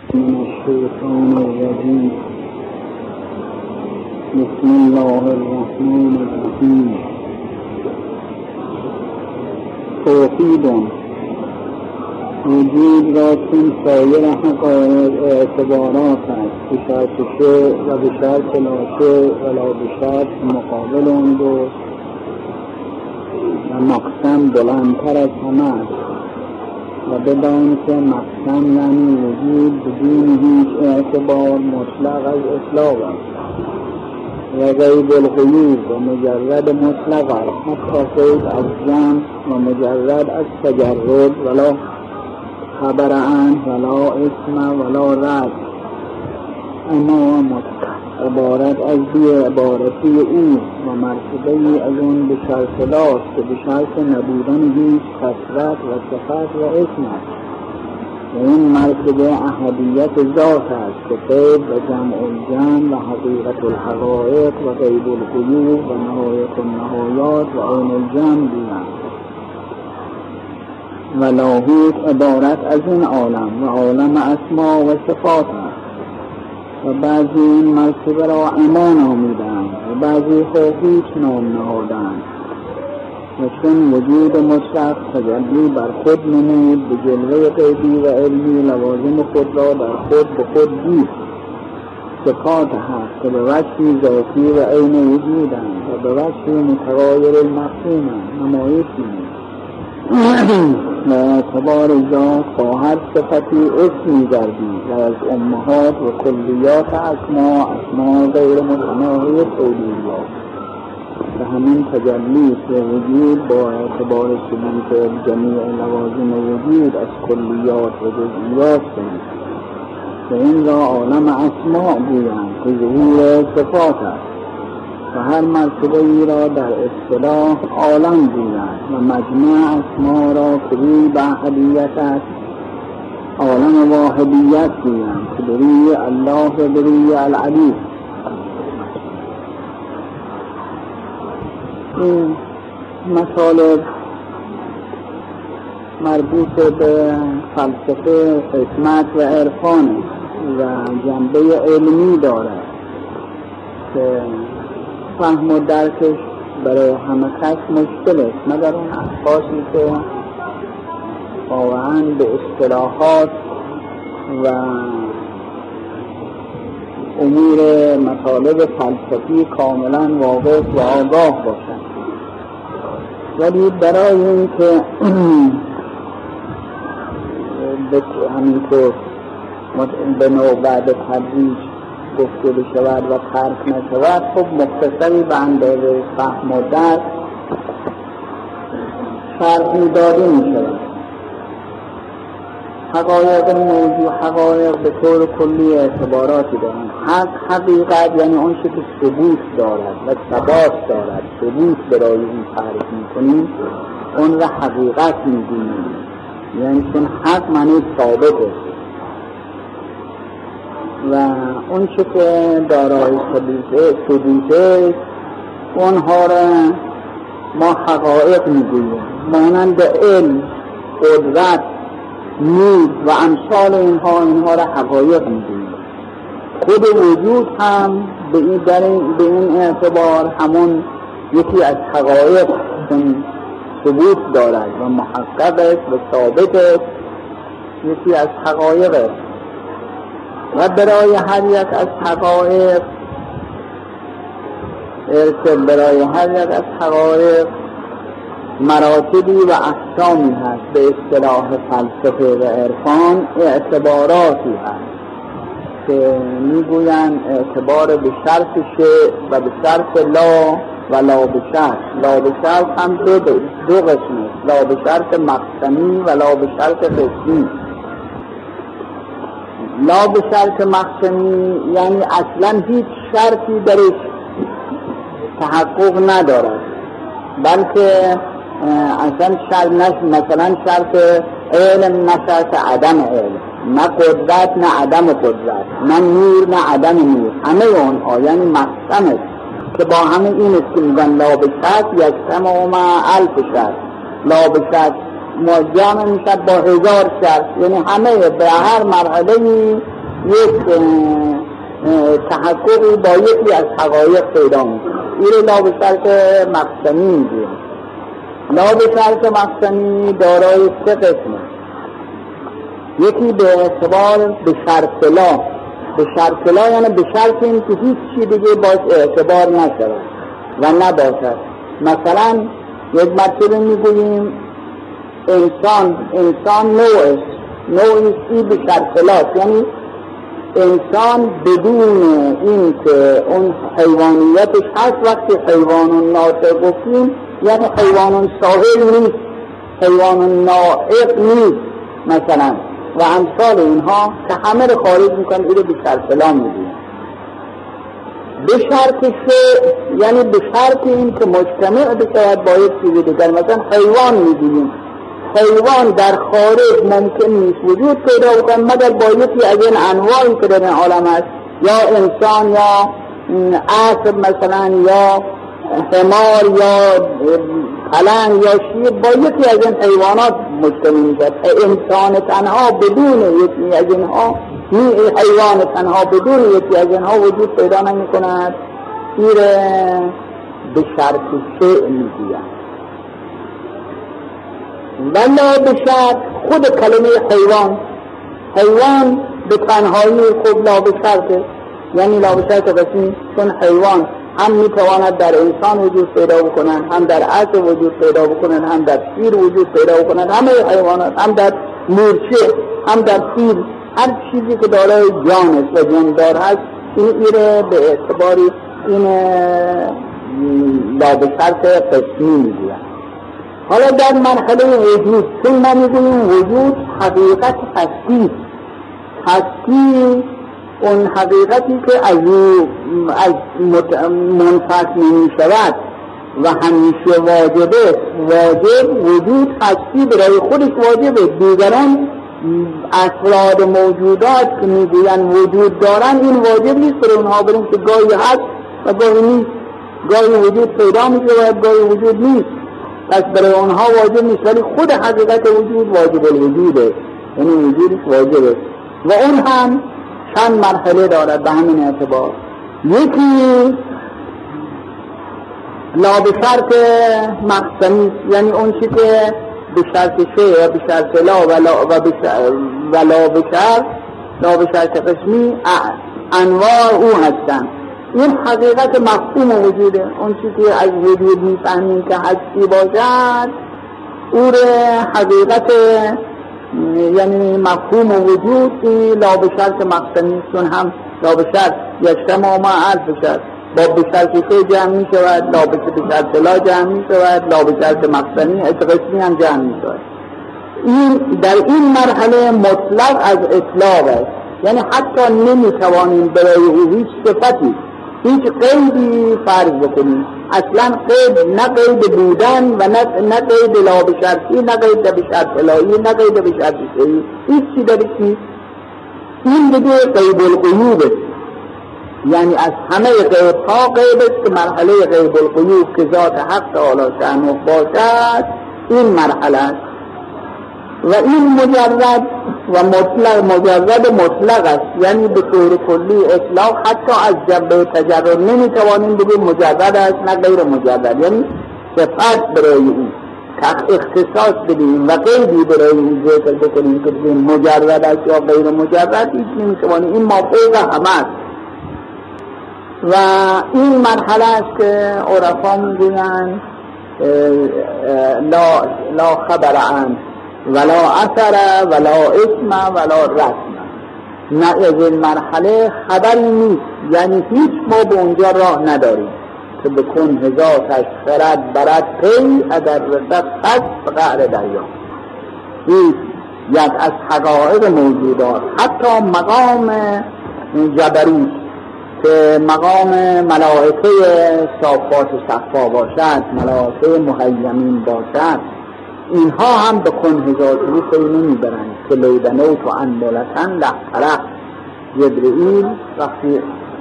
من الشيطان الرجيم. بسم الله الرحمن الرحیم توحید. وجود را چون سایر حقایق اعتبارات است به شرط شعر و به شرط و لا به مقابل اون دو. و مقسم بلندتر از همه است. و بدان که مقسم یعنی وجود بدون هیچ اعتبار مطلق از اطلاق است. و غیب الغیوب و مجرد مطلق است. غیب از جمع و مجرد از تجرد. ولا خبر عن ولا اسم ولا رد. اما عبارت از بی عبارتی او و مرتبه از اون به شرط لاست که به شرط نبودن هیچ کسرت و صفت و اسم است. و این مرتبه احدیت ذات است که قید و جمع الجمع و حقیقت الحقائق و غیب القیوب و نهایت النهایات و عین الجمع بودند. و لاهوت عبارت از این عالم و عالم اسما و صفات و بعضی این مرتبه را امان آمیدند و بعضی هیچ نام نهادند. و چون وجود مطلق تجلی بر خود نمود به جلوه قیدی و علمی لوازم خود را در خود به خود دید. صفات هست که به وجهی ذاتی و عین وجودند و به وجهی متغایر المفهومند نمایش و اعتبار ذات با هر صفتی اسمی گردید و از امهات و کلیات اسما اسما غیر متناهی تولیدیات و همین تجلی وجود با اعتبار ثبوت جمیع لوازم وجود از کلیات و جزئیات کنید و این را عالم اسما گویند که ظهور صفات است. و هر مرتبه ای را در اصطلاح عالم گویند و مجمع اسما را که روی بحدیت است. عالم واحدیت گویند که به روی الله و به روی العلی مطالب مربوط به فلسفه حکمت و عرفان و جنبه علمی دارد که فهم و درکش برای همه کس مشکل است. مگر اون اشخاصی که واقعا به اصطلاحات و امور مطالب فلسفی کاملا واقف و آگاه باشند. ولی برای اینکه همینطور به نوع بعد تدریج گفته بشود و ترک نشود خب مختصری به اندازه فهم و درک شرح داده می شود. حقایق موضوع حقایق به طور کلی اعتباراتی دارند. حق حقیقت یعنی اون که ثبوت دارد و ثبات دارد. ثبوت برای اون تعریف می‌کنیم اون را حقیقت می‌گوییم یعنی چون حق معنی ثابته. و اون چه که دارای ثبوته اونها را ما حقایق می‌گوییم مانند علم قدرت نور و امثال اینها اینها را حقایق می‌گوییم خود وجود هم به این در به این اعتبار همون یکی از حقایق ثبوت دارد و محقق است و ثابت است یکی از حقایق است و برای هر یک از حقایق ارسل برای هر یک از حقایق مراتبی و احکامی هست. به اصطلاح فلسفه و عرفان اعتباراتی هست که می‌گویند اعتبار به شرط شه و به شرط لا و لا به شرط. لا به شرط هم دو, دو قسم است. لا به شرط مقسمی و لا به شرط قسمی. لا به شرط مقسمی یعنی اصلا هیچ شرطی درش تحقق ندارد. بلکه اصلا شرط نش مثلا شرط علم نه شرط عدم علم. نه قدرت نه عدم قدرت. نه نور نه عدم نور. همه اونها یعنی مقسم است که با همه این است که میگن لا به شرط یک سم و الف شرط. لا به شرط جمع می‌شد با هزار شرط یعنی همه به هر مرحله یک تحققی با یکی از حقایق پیدا میشه این لا به شرط مقسمی میگه لا به شرط مقسمی دارای سه قسمه. یکی به اعتبار به شرط لا. به شرط لا یعنی به شرط این که هیچ چی دیگه باش اعتبار نشود و نباشد. مثلا یک مرتبه می‌گوییم انسان انسان نوع نوعی سی به یعنی انسان بدون این که اون حیوانیتش هست وقتی حیوان ناطق گفتیم یعنی حیوان ساحل نیست حیوان نائق نیست مثلا. و امثال اینها که همه رو خارج می‌کنن اینو به سرسلام میدیم به شرط یعنی به شرط این که مجتمع بشود با یک چیز دیگر مثلا حیوان میدیم حیوان در خارج ممکن نیست وجود پیدا بکن مگر با یکی از این انواعی که در این عالم است یا انسان یا اسب مثلا یا حمار یا پلنگ یا شیر با یکی از این حیوانات مجتمع می‌شد انسان تنها بدون یکی از اینها حیوان تنها بدون یکی از اینها وجود پیدا نمی کند این به شرط شعر می‌گوید. ولا به شرط خود کلمه حیوان. حیوان به تنهایی خود لا به شرطه یعنی لا به شرط قسمی چون حیوان هم می‌تواند در انسان وجود پیدا بکنند هم در اسب وجود پیدا بکنند هم در شیر وجود پیدا بکنند همه حیوانات هم در مورچه هم در فیل هر چیزی که دارای جان است و جاندار هست این ایره به اعتباری این لا به شرط قسمی می‌گوید حالا در مرحله وجود چون ما می‌گوییم وجود حقیقت هستی. هستی اون حقیقتی که از از منفق نمی و همیشه واجبه. واجب وجود هستی برای خودش واجبه. دیگران افراد موجودات که می‌گوین وجود دارن این واجب نیست برای اونها بریم که گاهی هست و گاهی نیست. گاهی وجود پیدا میشه و گاهی وجود نیست. پس برای اونها واجب نیست ولی خود حقیقت وجود واجب الوجوده. یعنی وجودش واجبه. و اون هم چند مرحله دارد به همین اعتبار. یکی لا به شرط مقسمی یعنی اون چی که به شرط سه و به شرط لا و لا و به شرط لا به شرط قسمی انواع او هستند این حقیقت مفهوم وجوده اون چیزی که از وجود می‌فهمیم که هستی باشد او حقیقت یعنی مفهوم وجود لا به شرط مقصنی چون هم لا به شرط یشتما ما عرض بشد با به شرط جمع می شود لا به شرط لا جمع می شود لا به شرط مقصنی اتقسمی هم جمع می شود این در این مرحله مطلق از اطلاق است. یعنی حتی نمی توانیم برای او هیچ صفتی هیچ قیدی فرض بکنیم اصلا قید نه قید بودن و نه قید لا بشرطی نه قید به الهی نه قید به شرط شیعی. هیچ چی درش نیست این دیگه قید القیوب یعنی از همه قید ها قید است که مرحله قید القیوب که ذات حق تعالی شأنه باشد این مرحله است. و این مجرد و مطلق مجرد مطلق است. یعنی به طور کلی اطلاق حتی از جبه تجرد نمی‌توانیم بگیم مجرد است نه غیر مجرد. یعنی صفت برای این اختصاص بدیم و قیدی برای این ذکر بکنیم که بگیم مجرد است یا غیر مجرد. هیچ نمی‌توانیم. این مفوق همه است. و این مرحله است که عرفا می‌گویند لا, لا خبر عنه ولا اثر ولا اسم ولا رسم. نه از این مرحله خبری نیست. یعنی هیچ ما به اونجا راه نداریم. که به کنه ذاتش خرد برد پی اگر رسد خس به قعر دریا. هیچ یک از حقائق موجودات. حتی مقام جبروت که مقام ملائکه صافات صفا باشد ملائکه مهیمین باشد. اینها هم به کنه ذات پی نمی‌برند که لو دنوت انملة لاحترقت جبرئیل وقتی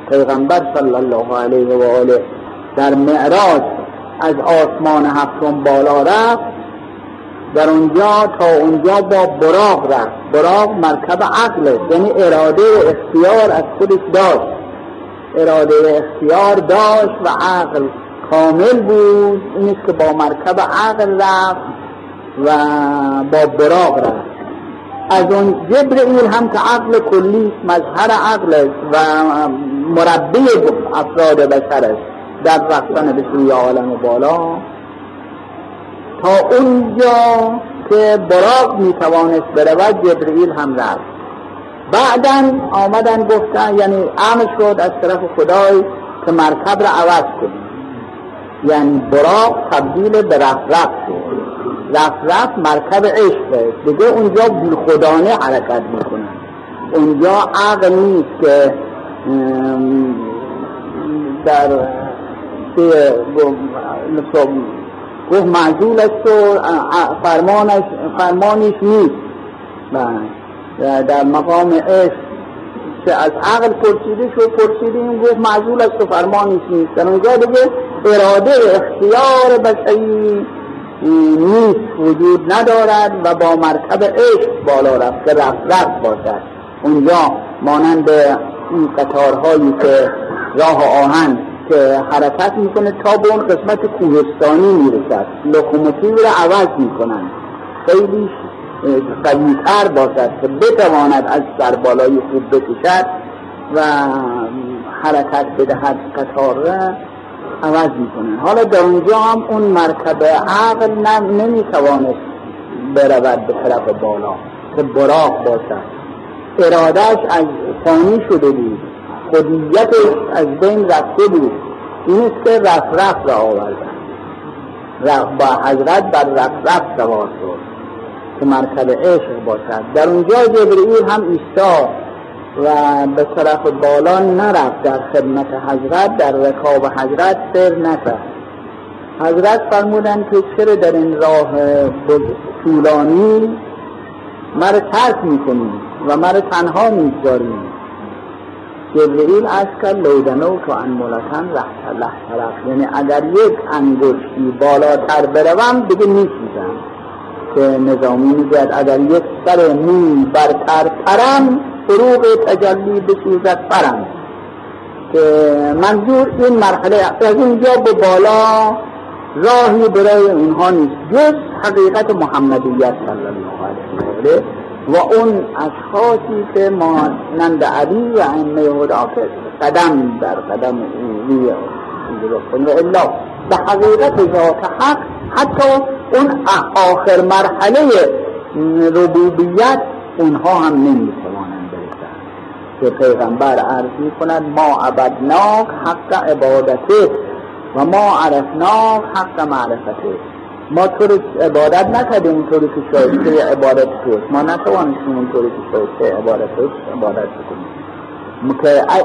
پیغمبر صلی الله علیه و آله در معراج از آسمان هفتم بالا رفت در اونجا تا اونجا با براغ رفت. براغ مرکب عقل یعنی اراده و اختیار از خودش داشت. اراده و اختیار داشت و عقل کامل بود. اینست که با مرکب عقل رفت. و با براغ رفت از اون جبرئیل هم که عقل کلی مظهر عقل و مربی افراد بشر است. در رفتن به سوی عالم بالا. تا اونجا که براغ می‌توانست برود جبرئیل هم رفت. بعدا آمدن گفتن یعنی امر شد از طرف خدای که مرکب را عوض کنیم. یعنی براغ تبدیل به رفت شد. رفت رفت مرکب عشق دیگه اونجا بی خدانه حرکت می‌کنن اونجا عقل نیست که در گفت معزول است و فرمانش فرمانش نیست. بله. در مقام عشق که از عقل پرسیده شد این گفت معزول است و فرمانش نیست. در اونجا دیگه اراده اختیار بشری. نیست وجود ندارد و با مرکب عشق بالا رفت که رفت رفت باشد. اونجا مانند این قطارهایی که راه آهن که حرکت می‌کنه تا به اون قسمت کوهستانی می‌رسد. لوکوموتیو را عوض می‌کنن. خیلی قویتر باشد که بتواند از سربالای خوب بکشد و حرکت بدهد قطار را. عوض می‌کنه. حالا در اونجا هم اون مرکب عقل نمی‌توانست برود به طرف بالا که براق باشد. ارادش از فانی شده بود. خودیتش از بین رفته بود. این است که رفت رفت را آوردن با حضرت بر رفت رفت سوار شد. که مرکب عشق باشد. در اونجا جبرئیل هم ایستا و به طرف بالا نرفت در خدمت حضرت در رکاب حضرت سر نکرد. حضرت فرمودن که چرا در این راه طولانی؟ مرا ترک می‌کنی و مرا تنها می‌گذاری جبرئیل از کرد لودنو تو انمولتن رحت طرف یعنی اگر یک انگشتی بالاتر بروم دیگه میسوزم. که نظامی میگد اگر یک سر موی برتر پرم فروغ تجلی بسوزد پرم که منظور این مرحله از اینجا به بالا راهی برای اونها نیست. جز حقیقت محمدیت صلی الله علیه و اون اشخاصی که مانند علی و ائمه هدا قدم در قدم روی الا به حقیقت ذات حق حتی اون آخر مرحله ربوبیت اونها هم برسن که پیغمبر عرض می کند ما عبدناک حق عبادته و ما عرفناک حق معرفته. ما تو رو عبادت نکردیم اونطوری که شایسته عبادت توست ما نتوانستیم اونطوری که شایسته عبادت توست عبادت بکنیم.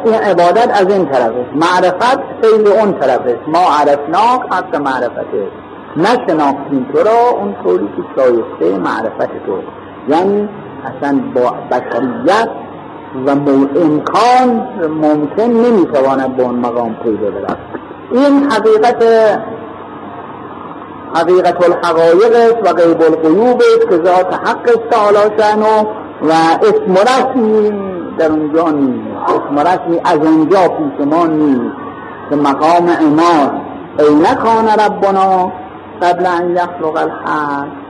این عبادت از این طرف است. معرفت خیلی اون طرف است. ما عرفناک حق معرفته. نشناختیم تو را اونطوری که شایسته معرفت تو. یعنی اصلا با بشریت و امکان ممکن نمی‌تواند به اون مقام پیدا برد این حقیقت حقیقت الحقایق و غیب القیوب است که ذات حق است تعالی شأنه و اسم رسمی در اونجا نیست. اسم رسمی از اونجا پیش ما نیست. که مقام امار ای نکان ربنا قبل ان یخلق الحق.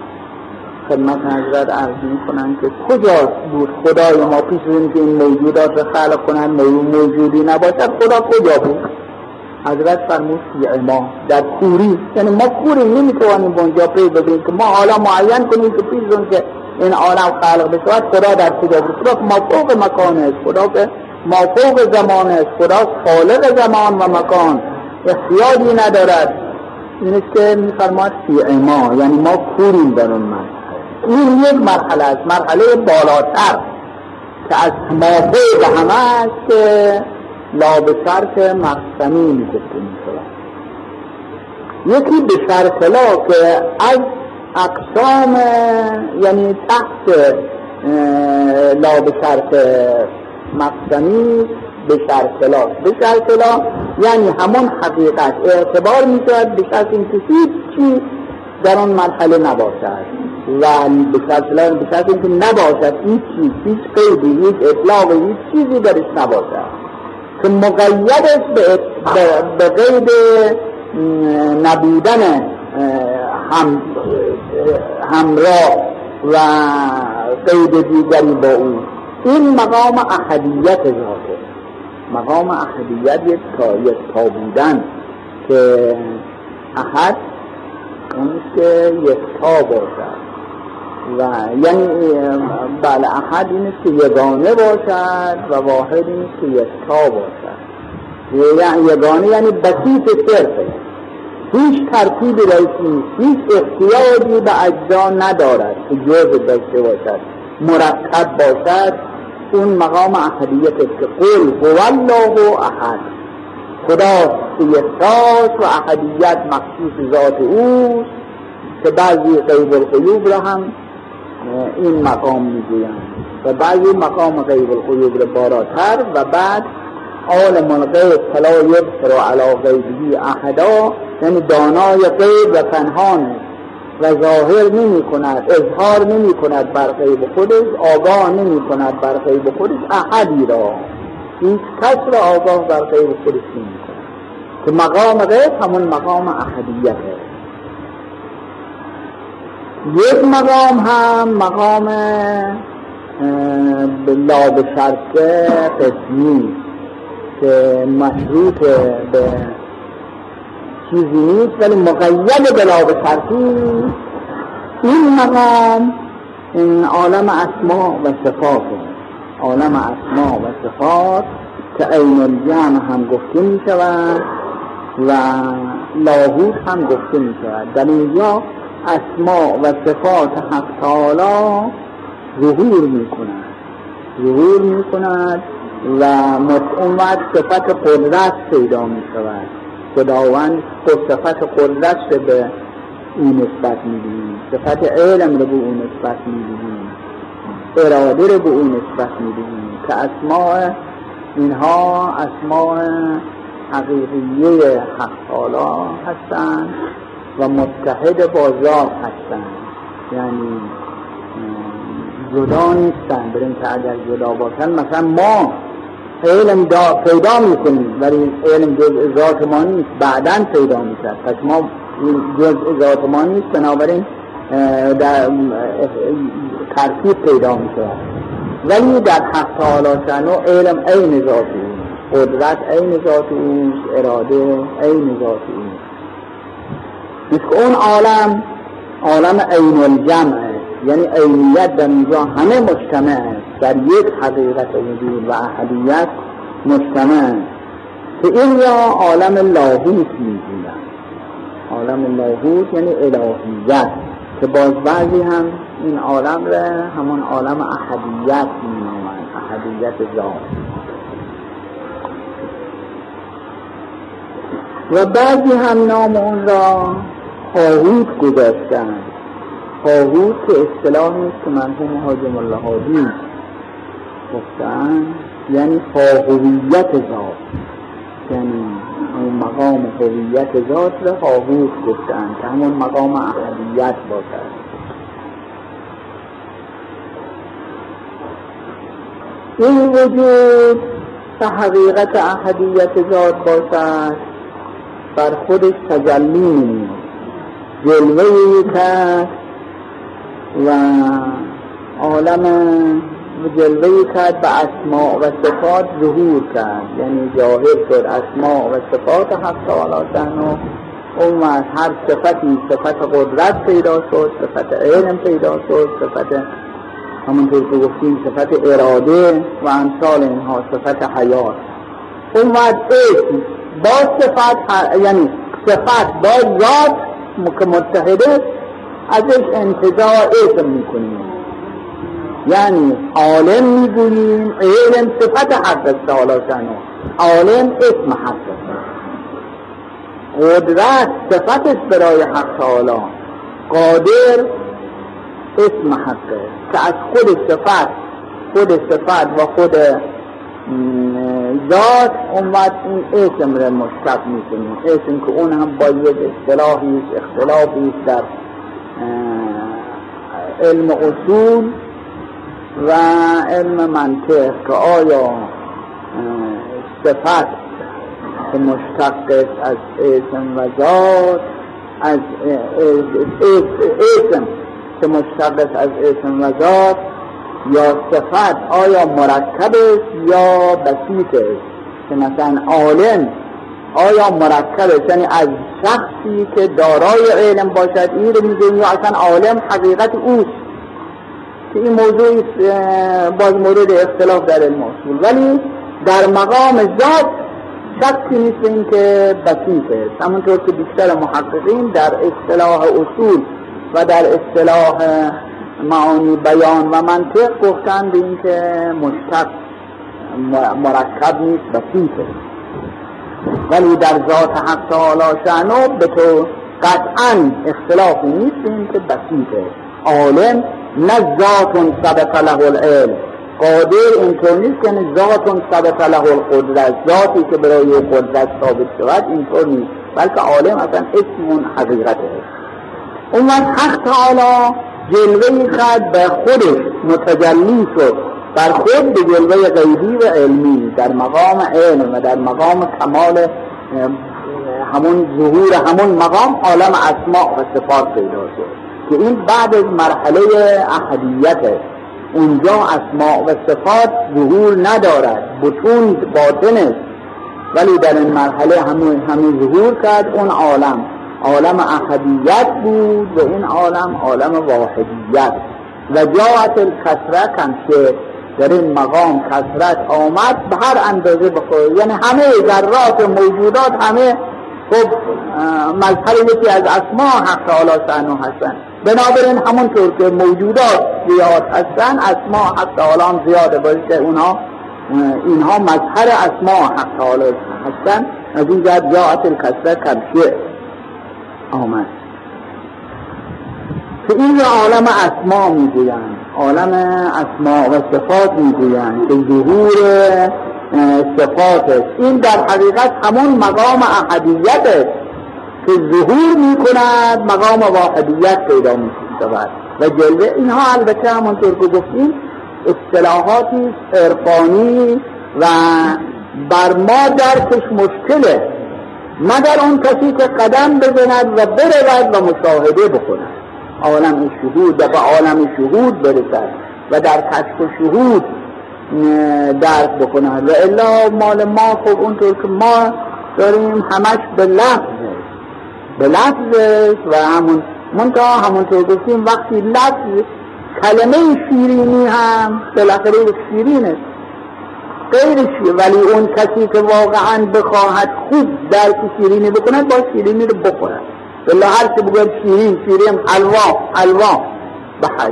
خدمت حضرت عرض می کنند که کجا بود خدای ما پیش که این موجودات رو خلق کنند موجودی نباشد. خدا کجا بود؟ حضرت فرمود فی ما در کوری یعنی ما کوری نمی‌توانیم به اونجا پی ببینیم که ما حالا معین کنیم که پیش که این عالم خلق بشود خدا در کجا بود؟ خدا ما فوق مکان است. خدا که ما فوق زمان است. خدا خالق زمان و مکان. اختیاری ندارد. این است که میفرماد فی ما یعنی ما کوریم در اون مرحله این یک مرحله است مرحله بالاتر که از ما فوق همه است که لا به شرط مقسمی می‌گفته می‌شود یکی به که از اقسام یعنی تحت لا به شرط مقسمی به شرط لا. به شرط لا یعنی همون حقیقت. اعتبار می‌شود به شرط اینکه هیچ چی در آن مرحله نباشد. و به شرط اینکه نباشد هیچ چیز هیچ قیدی هیچ اطلاق هیچ چیزی درش نباشد. که مقیدش به, به قید نبودن هم همراه و قید دیگری با او. این مقام احدیت ذاته مقام احدیت یک تا یک تا بودن که احد اون که یک تا باشد. و یعنی بله احد این که یگانه باشد و واحد این که یک تا باشد. یعنی یگانه یعنی بسیط صرفه هیچ ترکیبی رئیس نیست. هیچ احتیاجی به اجزا ندارد که جز داشته باشد. مرتب باشد. اون مقام احدیت که قول هو الله احد. خدا یکتاست و احدیت مخصوص ذات اوست که بعضی غیب القیوب را هم این مقام می‌گویند و بعضی مقام غیب القیوب را باراتر و بعد عالم الغیب فلا یبصر علی غیبه احدا یعنی دانای غیب و پنهان و ظاهر نمی کند اظهار نمی کند بر غیب خودش آگاه نمی کند بر غیب خودش احدی را. هیچ کس را آگاه بر غیب خودش نمی کند که مقام غیب همون مقام احدیت یک مقام هم مقام به شرط قسمی که مشروط به چیزی نیست ولی مقید به شرطی این مقام این عالم اسماء و صفات عالم اسماء و صفات که عین الجمع هم گفته می شود و لاهوت هم گفته می شود در اینجا اسماء و صفات حق تعالی ظهور می کند ظهور می کند و اون صفت قدرت پیدا می شود خداوند خود صفت قدرت به اون نسبت میدیم صفت علم رو به اون نسبت میدیم اراده رو به اون نسبت میدیم که اسماء اینها اسماء حقیقیه حق هستند. و متحد با ذات هستند. یعنی جدا نیستن بریم که اگر جدا باشن مثلا ما علم دا پیدا می‌کنیم ولی علم جز ذات ما نیست. بعدا پیدا میشه پس ما جز ذات ما نیست. بنابراین در ترکیب پیدا میشه ولی در حق تعالی شنو علم عین ذات قدرت عین ذات اراده عین ذات مثل اون عالم عالم عین الجمع یعنی عینیت در اینجا همه مجتمع در یک حقیقت وجود و احدیت مجتمع که این را عالم لاهوت می‌گویند عالم لاهوت یعنی الهیت که باز بعضی هم این عالم را همون عالم احدیت مینامند احدیت ذات. و بعضی هم نام اون را خواهود گذاشتند خواهود که اصطلاحی است که مرحوم حاجم الله حادی گفتن یعنی هویت ذات. یعنی اون مقام هویت ذات را خواهود گفتن که همون مقام احدیت باشد. این وجود به حقیقت احدیت ذات باشد. بر خودش تجلی نمید جلوه کرد و عالم جلوه کرد به اسماع و صفات ظهور کرد. یعنی ظاهر شد اسماع و صفات حق تعالی و اون هر صفتی صفت قدرت پیدا شد صفت علم پیدا شد صفت همونطور که گفتیم صفت اراده و امثال اینها صفت حیات. اون وقت با صفت یعنی صفت با ذات که متحده ازش انتظار اسم می‌کنیم. یعنی عالم می‌گوییم علم صفت حق تعالی شنو عالم اسم حق قدرت صفتش برای حق تعالی. قادر اسم حقه که از خود صفت خود صفت و خود ذات اون این اسم را مشتق می‌کنیم. اسم که اون هم با یک اصطلاحی اختلافی در علم اصول و علم منطق که آیا صفت که مشتق از اسم و ذات از اسم که مشتق از اسم و ذات یا صفت آیا مرکب است یا بسیط است؟ که مثلا عالم آیا مرکب است؟ یعنی از شخصی که دارای علم باشد این رو میگه یا اصلا عالم حقیقت اوست؟ که این موضوع باز مورد اختلاف در علم اصول ولی در مقام ذات شخصی نیست این که بسیط است. همونطور که بیشتر محققین در اصطلاح اصول و در اصطلاح معانی بیان و منطق گفتن به این که مشتق مرکب نیست بسیط ولی در ذات حق تعالی شعنو به تو قطعا اختلافی نیست این که بسیطه. عالم نه ذات سبق له العلم. قادر اینطور نیست که یعنی ذات سبق له القدرت. ذاتی که برای قدرت ثابت شود اینطور نیست بلکه عالم اصلا اسم اون حقیقته. اون وقت حق تعالی جلوه خد به خودش متجلی شد. بر خود به جلوه غیبی و علمی. در مقام علم و در مقام کمال همون ظهور همون مقام عالم اسماء و صفات پیدا شد. که این بعد از مرحله احدیت اونجا اسماء و صفات ظهور ندارد. بطون باطن است ولی در این مرحله همون همین ظهور کرد اون عالم. عالم احدیت بود و این عالم عالم واحدیت. و جاعت الکسره که در این مقام کسرت آمد به هر اندازه بخوره. یعنی همه ذرات موجودات همه خب مظهر یکی از اسما حق تعالی شأنه هستن. بنابراین همونطور که موجودات زیاد هستن اسما حق تعالی هم زیاده باید که اونها اینها مظهر اسما حق تعالی هستن. از این جهت جاعت الکسره کمشه آمد. که این عالم اسما می‌گویند. عالم اسما و صفات می‌گویند که ظهور صفات این در حقیقت همون مقام احدیت است که ظهور می‌کند مقام واحدیت پیدا می‌شود. و جلوه اینها البته همونطور که گفتیم اصطلاحاتی عرفانی و بر ما درکش مشکله. مگر اون کسی که قدم بزند و برود و مشاهده بکند. عالم شهود و به عالم شهود برسد و در کشف شهود درک بکند. و الا مال ما خب اونطور که ما داریم همش به لفظ به لفظ و همون منتها همونطور گفتیم وقتی لفظ کلمه شیرینی هم بالاخره شیرین است غیر ولی اون کسی که واقعا بخواهد خوب درک شیرینی بکند با شیرینی رو بخورد. بلا هر که بگوید شیرین شیرین حلوا حلوا.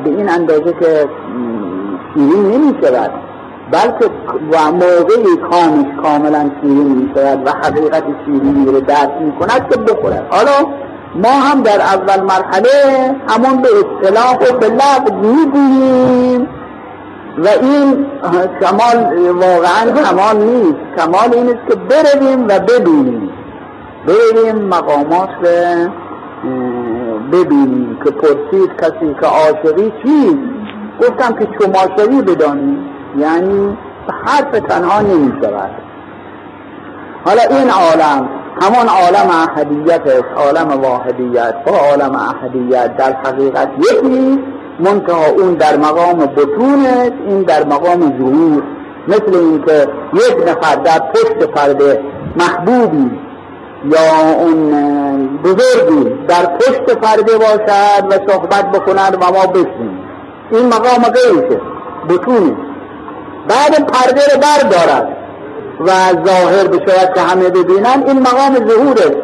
به این اندازه که شیرین نمی شود بلکه و موقعی کامش کاملا شیرین می شود و حقیقت شیرینی رو درک می کند که بخورد. حالا ما هم در اول مرحله همون به اصطلاح و به لفظ می و این کمال واقعا کمال نیست. کمال این است که برویم و ببینیم. بریم مقامات رو ببینیم که پرسید کسی که عاشقی چی؟ گفتم که چماشقی بدانیم. یعنی حرف تنها نمی شود. حالا این عالم همون عالم احدیت است عالم واحدیت. با عالم احدیت در حقیقت یکی منتها اون در مقام بطون است این در مقام ظهور. مثل اینکه یک نفر در پشت پرده محبوبی یا اون بزرگی در پشت پرده باشد و صحبت بکند و ما بشنیم. این مقام غیرشه بطونی بعد پرده رو بردارد و ظاهر بشود که همه ببینن. این مقام ظهوره.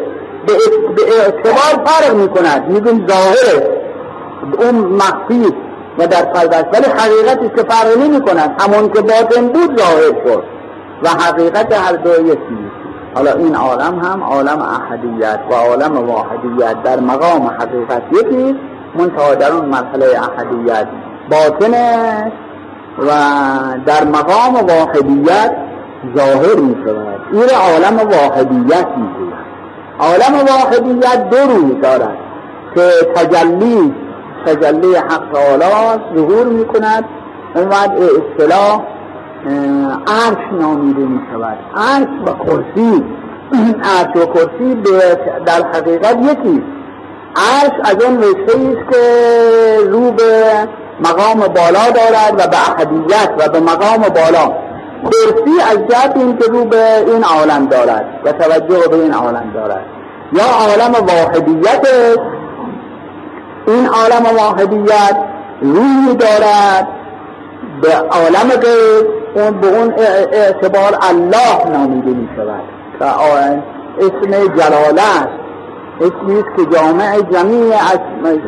به اعتبار فرق می‌کند. میگیم ظاهره. اون مخفی و در قلب ولی حقیقتی که فرق نمی کند همون که باطن بود ظاهر شد. و حقیقت هر دو یکی. حالا این عالم هم عالم احدیت و عالم واحدیت در مقام حقیقت یکی منتها در اون مرحله احدیت باطنه و در مقام واحدیت ظاهر می شود این عالم واحدیت می عالم واحدیت دو روی دارد که تجلی تجلی حق تعالی ظهور می کند اون بعد اصطلاح عرش نامیده می شود عرش و کرسی. عرش و کرسی در حقیقت یکی. عرش از اون رشته است که رو به مقام بالا دارد و به احدیت و به مقام بالا. کرسی از جهت این که رو به این عالم دارد. و توجه به این عالم دارد. یا عالم واحدیت است این عالم واحدیت روی دارد. به عالم غیب اون به اون اعتبار الله نامیده می شود اسم جلاله است. اسمی است که جامع جمیع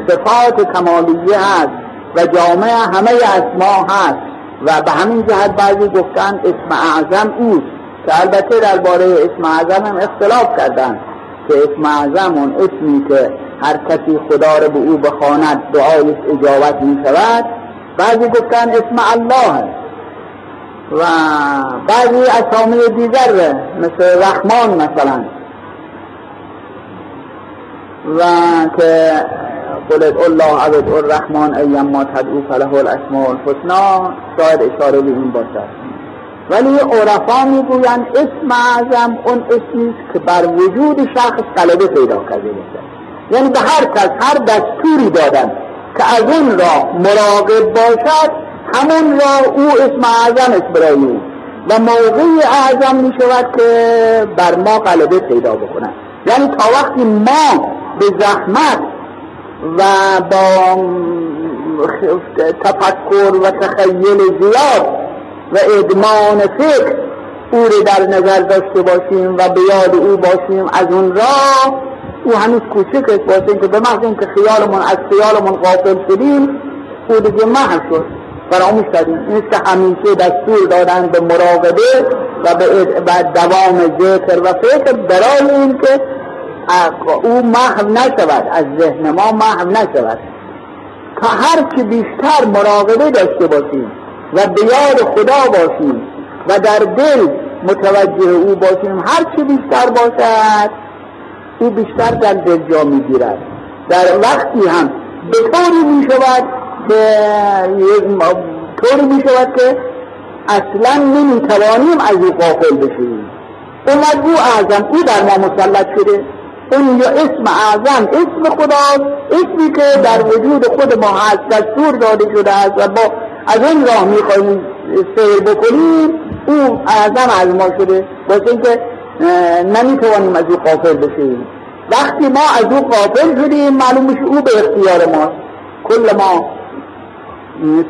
صفات کمالیه هست و جامع همه اسما هست. و به همین جهت بعضی گفتن اسم اعظم اوست که البته درباره اسم اعظم هم اختلاف کردن. که اسم اعظم اسمی که هر کسی خدا رو به او بخواند دعایش اجابت می شود بعضی گفتن اسم الله و بعضی اسامی دیگر مثل رحمان مثلا. و که قل الله عبد الرحمن ایم ما تدعو فله الاسماء الحسنا شاید اشاره به این باشد. ولی عرفا می‌گویند اسم اعظم اون اسمی که بر وجود شخص غلبه پیدا کرده باشد. یعنی به هر کس هر دستوری دادن که از اون را مراقب باشد همون را او اسم اعظم است برای او. و موضوع اعظم می شود که بر ما غلبه پیدا بکنند یعنی تا وقتی ما به زحمت و با تفکر و تخیل زیاد و ادمان فکر او رو در نظر داشته باشیم و به یاد او باشیم. از اون راه او هنوز کوچک است واسه که به محض اینکه خیالمون از خیالمون غافل شدیم او دیگه محل شد. فراموش کردیم این که همیشه دستور دادن به مراقبه و به دوام ذکر و فکر برای اینکه او محو نشود از ذهن ما محو نشود. تا هر چی بیشتر مراقبه داشته باشیم و به یاد خدا باشیم و در دل متوجه او باشیم. هر چی بیشتر باشد او بیشتر در دل جا می‌گیرد. در وقتی هم به طوری می شود که طوری می شود که اصلا نمی توانیم از او قافل بشیم او اعظم او در ما مسلط شده. اون یا اسم اعظم اسم خدا اسمی که در وجود خود ما هست دستور داده شده است و با از این راه می‌خواهیم سیر بکنیم او اعظم از ما شده واسه اینکه نمی‌توانیم از او قافل بشیم. وقتی ما از او قافل شدیم معلوم میشه او به اختیار ماست. کل ما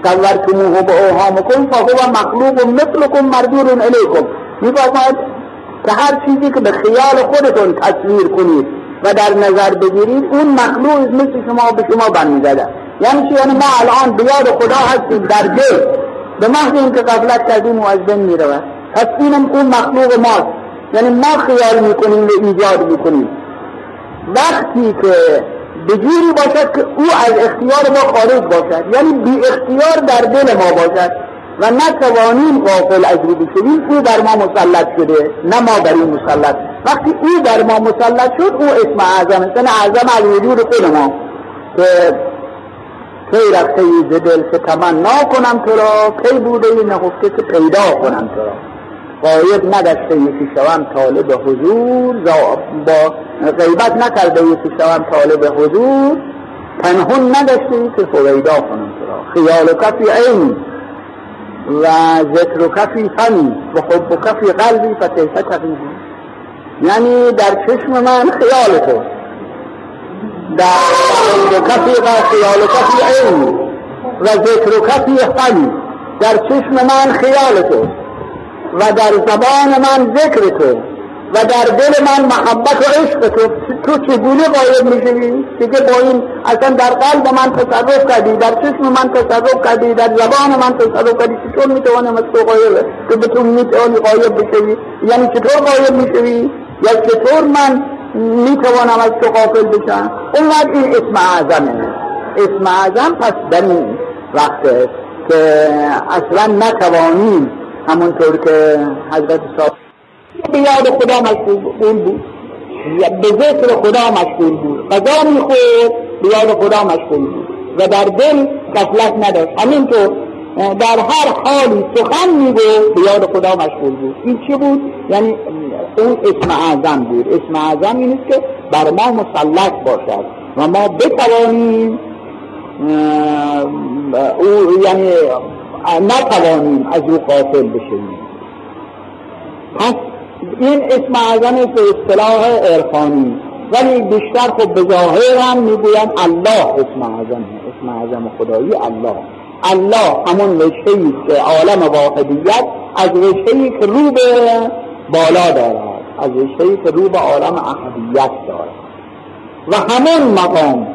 صورتموه به اوهامکم فهو مخلوق مثلکم مردور الیکم. میفرماید که هر چیزی که به خیال خودتون تصویر کنید و در نظر بگیرید اون مخلوق مثل شما به شما برمیگرده یعنی یعنی ما الان بیاد خدا هستیم در دل به محض اینکه قبلت کردیم و از بین می‌رود. پس اینم اون مخلوق ماست. یعنی ما خیال می‌کنیم و ایجاد می‌کنیم. وقتی که به جوری باشد که او از اختیار ما خارج باشد. یعنی بی اختیار در دل ما باشد. و نتوانیم غافل از رو بشویم. او در ما مسلط شده. نه ما در این مسلط. وقتی او در ما مسلط شد او اسم اعظم است. اعظم از وجود خود ما. که کی رفته ای دل که تمنا کنم تو را؟ کی بوده ای نهفته که پیدا کنم تو را؟ قایب نداشته یکی شوم طالب حضور. با غیبت نکرده یکی شوم طالب حضور. پنهون نداشته که فویدا کنم تو را. خیال کفی عین و ذکر کفی فنی و حب کفی قلبی فتیفه یعنی در چشم من خیال تو. در و کفی خیال و کفی عین و ذکر و کفی فنی در چشم من خیال تو و در زبان من ذکر تو و در دل من محبت و عشق تو. تو چگونه قایب می‌شوی؟ دیگه با این اصلا در قلب من تصرف کردی در چشم من تصرف کردی در زبان من تصرف کردی چطور می‌توانم از تو قایب تو به تو می‌توانی قایب بشوی؟ یعنی چطور قایب می‌شوی؟ یا چطور من می‌توانم از تو قافل بشم. اونقدر این اسم اعظمه. اسم اعظم پس در این وقت که اصلا نتوانیم همونطور که حضرت صاحب به یاد خدا مشغول بود. به ذکر خدا مشغول بود. غذا می‌خورد به یاد خدا مشغول بود. و در دل قفلت نداشت. همینطور در هر حالی سخن میگو به یاد خدا مشغول بود. این چی بود؟ یعنی اون اسم اعظم بود. اسم اعظم این که بر ما مسلط باشد و ما بتوانیم او یعنی نتوانیم از او قاتل بشویم. پس این اسم اعظم به اصطلاح عرفانی. ولی بیشتر خب به ظاهر هم می‌گویند الله اسم اعظم اسم اعظم خدایی الله. الله همون رشته که عالم واحدیت از رشته که رو به بالا دارد از رشته که رو به عالم احدیت دارد. و همون مقام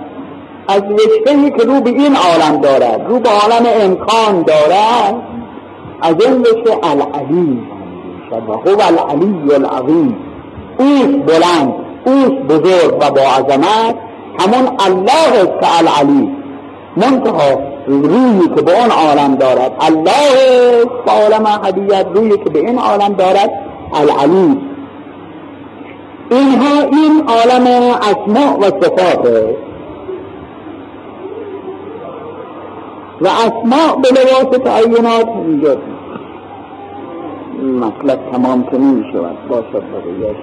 از رشته که رو به این عالم دارد رو به عالم امکان دارد از این رشته العلی و هو العلی العظیم. اوست بلند اوست بزرگ و با عظمت همون الله است که العلی منتها رویی که به اون عالم دارد. الله به عالم احدیت رویی که به این عالم دارد. العلی اینها این عالم اسماء و صفات. و اسماء به لباس تعینات اینجا مطلب تمام که نمی شود باشد بقیهش